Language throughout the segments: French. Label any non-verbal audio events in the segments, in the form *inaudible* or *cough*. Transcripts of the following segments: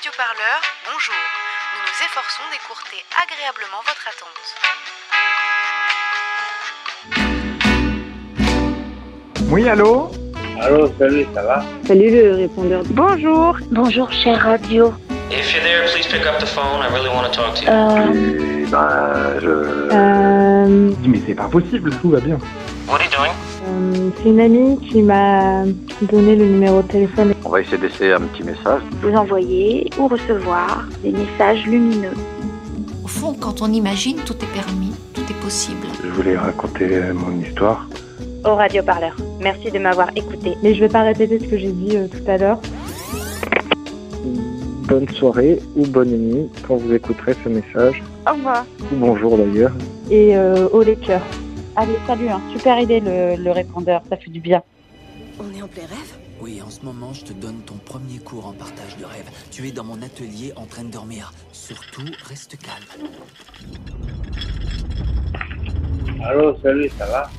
radioparleur, bonjour. Nous nous efforçons d'écourter agréablement votre attente. Oui, allô Allô, salut, ça va Salut le répondeur. Bonjour. Bonjour, cher radio. If you're there, please pick up the phone. I really want to talk to you. Euh, Et ben, je... Euh, dis, mais c'est pas possible, tout va bien. What are you doing? Euh, c'est une amie qui m'a donné le numéro de téléphone. On va essayer d'essayer un petit message. vous envoyer ou recevoir des messages lumineux. Au fond, quand on imagine, tout est permis, tout est possible. Je voulais raconter mon histoire. Au radioparleur. Merci de m'avoir écouté. Mais je vais pas répéter ce que j'ai dit euh, tout à l'heure. Bonne soirée ou bonne nuit quand vous écouterez ce message. Au revoir. Ou bonjour d'ailleurs. Et euh, au les cœurs. Allez, salut, hein. super idée le, le répondeur, ça fait du bien. On est en plein rêve? Oui, en ce moment, je te donne ton premier cours en partage de rêve. Tu es dans mon atelier en train de dormir. Surtout, reste calme. Allô, salut, ça va?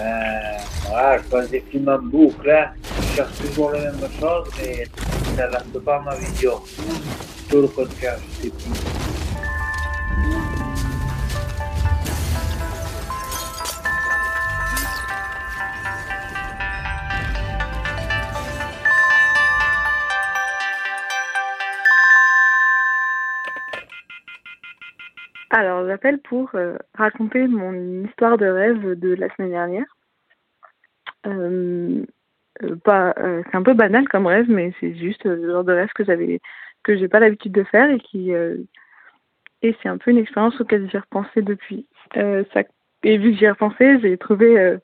Euh, Voilà, je passe des films en boucle, hein. Je cherche toujours les mêmes choses, mais ça n'adapte pas à ma vision. Tout le contraire, je sais plus. Alors, j'appelle pour euh, raconter mon histoire de rêve de la semaine dernière. Euh, euh, c'est un peu banal comme rêve, mais c'est juste le genre de rêve que j'avais, que j'ai pas l'habitude de faire et qui, et c'est un peu une expérience auquel j'ai repensé depuis. Et vu que j'y ai repensé, j'ai trouvé,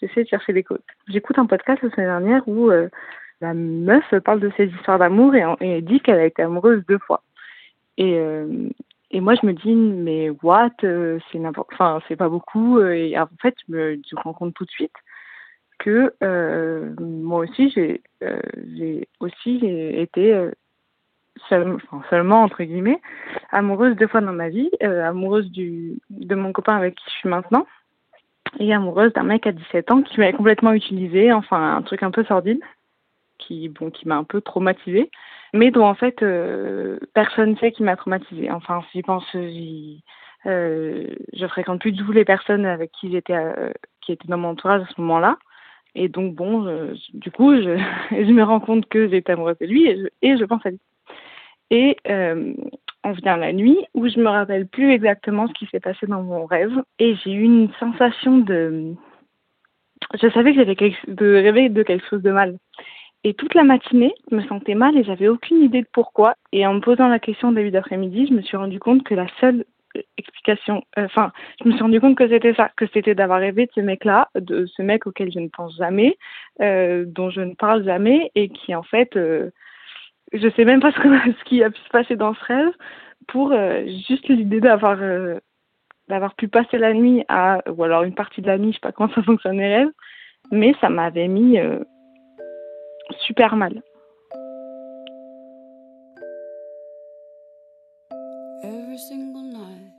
j'ai essayé de chercher des causes. J'écoute un podcast la semaine dernière où la meuf parle de ses histoires d'amour et, dit qu'elle a été amoureuse deux fois. Et, et moi, je me dis, mais what, euh, c'est n'importe, enfin, c'est pas beaucoup. euh, Et en fait, je me rends compte tout de suite que euh, moi aussi, j'ai, aussi été seulement entre guillemets amoureuse deux fois dans ma vie, amoureuse du de mon copain avec qui je suis maintenant et amoureuse d'un mec à 17 ans qui m'avait complètement utilisée, enfin un truc un peu sordide qui bon qui m'a un peu traumatisée mais dont en fait euh, personne sait qui m'a traumatisée. Enfin, j'y pense, j'y- euh, je fréquente plus du tout les personnes avec qui j'étais, euh, qui étaient dans mon entourage à ce moment-là. Et donc bon, du coup, je, *laughs* je me rends compte que j'étais amoureuse de lui et je, et je pense à lui. Et euh, on vient la nuit où je me rappelle plus exactement ce qui s'est passé dans mon rêve et j'ai eu une sensation de, je savais que j'avais quelque, de rêver de quelque chose de mal. Et toute la matinée, je me sentais mal et j'avais aucune idée de pourquoi. Et en me posant la question au début d'après-midi, je me suis rendu compte que la seule euh, explication, euh, enfin, je me suis rendu compte que c'était ça, que c'était d'avoir rêvé de ce mec-là, de ce mec auquel je ne pense jamais, euh, dont je ne parle jamais et qui en fait, euh, je sais même pas *laughs* ce, qui a pu se passer dans ce rêve, pour juste l'idée d'avoir pu passer la nuit à, ou alors une partie de la nuit, je sais pas comment ça fonctionne les rêves, mais ça m'avait mis super mal. Every single night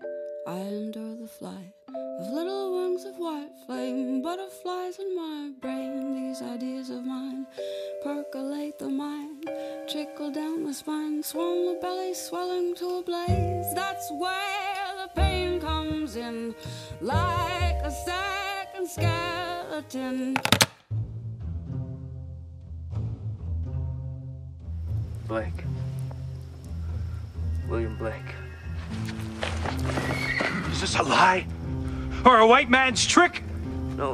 I endure the flight of little wings of white flame, butterflies in my brain. These ideas of mine percolate the mind, trickle down the spine, swell the belly, swelling to a blaze. That's where the pain comes in, like a second skeleton. Blake. William Blake. Is this a lie? Or a white man's trick? No.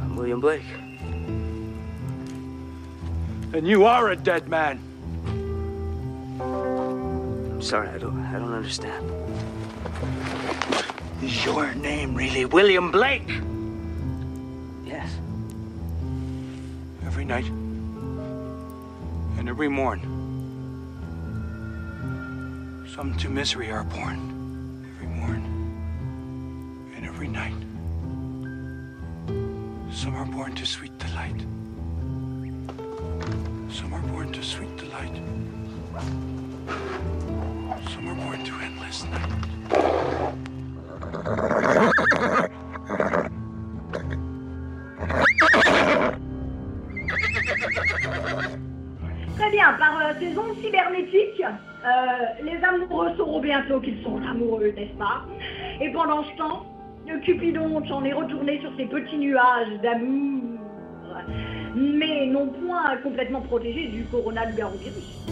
I'm William Blake. And you are a dead man. I'm sorry, I don't I don't understand. Is your name really William Blake? Yes. Every night and every morn, some to misery are born. Every morn and every night. Some are born to sweet delight. Some are born to sweet delight. Some are born to endless night. Sauront bientôt qu'ils sont amoureux, n'est-ce pas? Et pendant ce temps, le Cupidon s'en est retourné sur ses petits nuages d'amour, mais non point complètement protégés du coronavirus.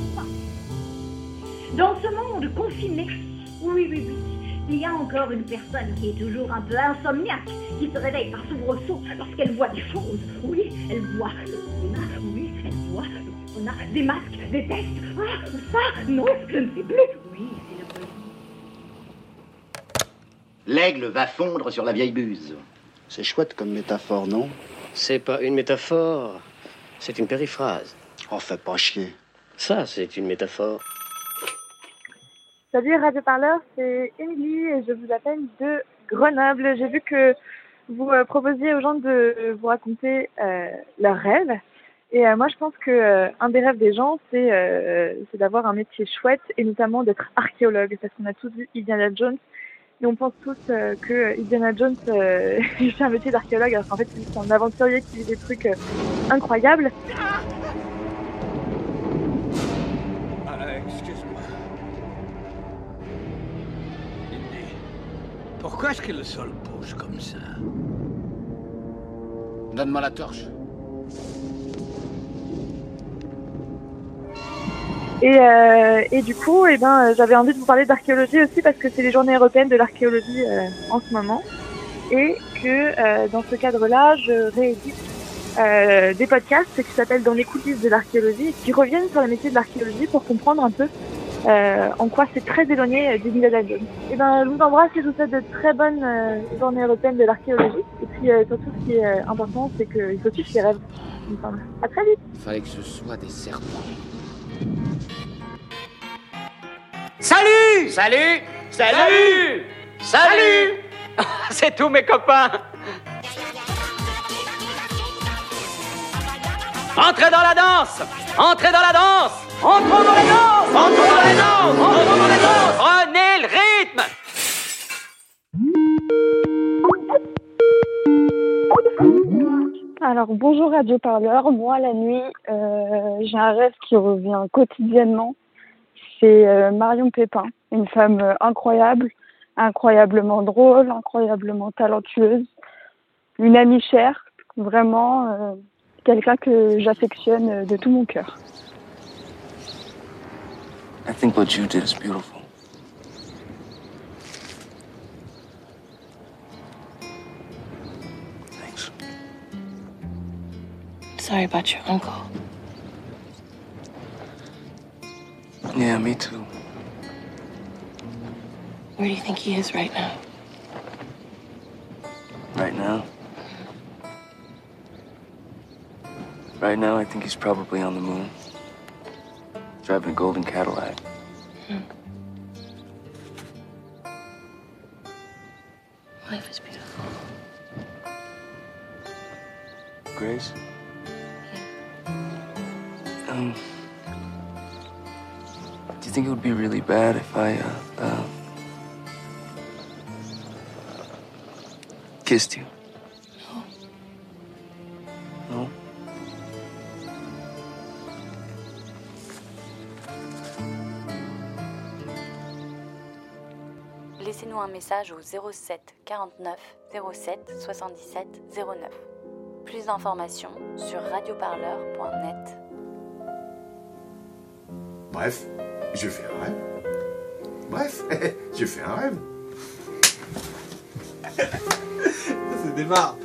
Dans ce monde confiné, oui, oui, oui, il y a encore une personne qui est toujours un peu insomniaque, qui se réveille par soubresaut lorsqu'elle voit des choses. Oui, elle voit le oui, elle voit le corona, des masques, des tests. Ah, ça, non, je ne sais plus. Oui, c'est la police. L'aigle va fondre sur la vieille buse. C'est chouette comme métaphore, non? C'est pas une métaphore, c'est une périphrase. Oh, fais pas chier. Ça, c'est une métaphore. Salut Radio Parleur, c'est Émilie et je vous appelle de Grenoble. J'ai vu que vous euh, proposiez aux gens de vous raconter euh, leurs rêves. Et euh, moi, je pense que euh, un des rêves des gens, c'est euh, c'est d'avoir un métier chouette et notamment d'être archéologue. Parce qu'on a tous vu Indiana Jones et on pense tous euh, que Indiana Jones euh, *laughs* il fait un métier d'archéologue alors qu'en fait c'est un aventurier qui vit des trucs euh, incroyables. Euh, Excuse-moi. Indy, pourquoi est-ce que le sol bouge comme ça? Donne-moi la torche. Et, euh, et du coup, eh ben, j'avais envie de vous parler d'archéologie aussi parce que c'est les journées européennes de l'archéologie euh, en ce moment. Et que euh, dans ce cadre-là, je réédite euh, des podcasts qui s'appellent Dans les coulisses de l'archéologie qui reviennent sur le métier de l'archéologie pour comprendre un peu euh, en quoi c'est très éloigné euh, d'Indiana Jones. Et ben, je vous embrasse et je vous souhaite de très bonnes euh, journées européennes de l'archéologie. Et puis surtout, ce qui est important, c'est qu'il faut suivre ses rêves. il. À très vite. Fallait que ce soit des serpents. Salut! Salut! Salut! Salut! *laughs* C'est tous mes copains! Entrez dans la danse! Entrez dans la danse! Entrons dans la danse! Entrons dans la danse! Entrons dans la danse! Prenez le rythme! Alors bonjour Radio Parleur, moi la nuit euh, j'ai un rêve qui revient quotidiennement. C'est euh, Marion Pépin, une femme euh, incroyable, incroyablement drôle, incroyablement talentueuse, une amie chère, vraiment euh, quelqu'un que j'affectionne euh, de tout mon cœur. I think what you did is beautiful. Thanks. Sorry about your uncle. Yeah, me too. Where do you think he is right now? Right now? Right now, I think he's probably on the moon. Driving a golden Cadillac. Hmm. Life is beautiful. Grace? Think it would be really bad if I, uh, uh, kissed you? *gasps* No? Laissez-nous un message au 07 49 07 77 09. Plus d'informations sur radioparleur.net. Bref, je fais un rêve. Bref, *laughs* je fais un rêve. Ça démarre.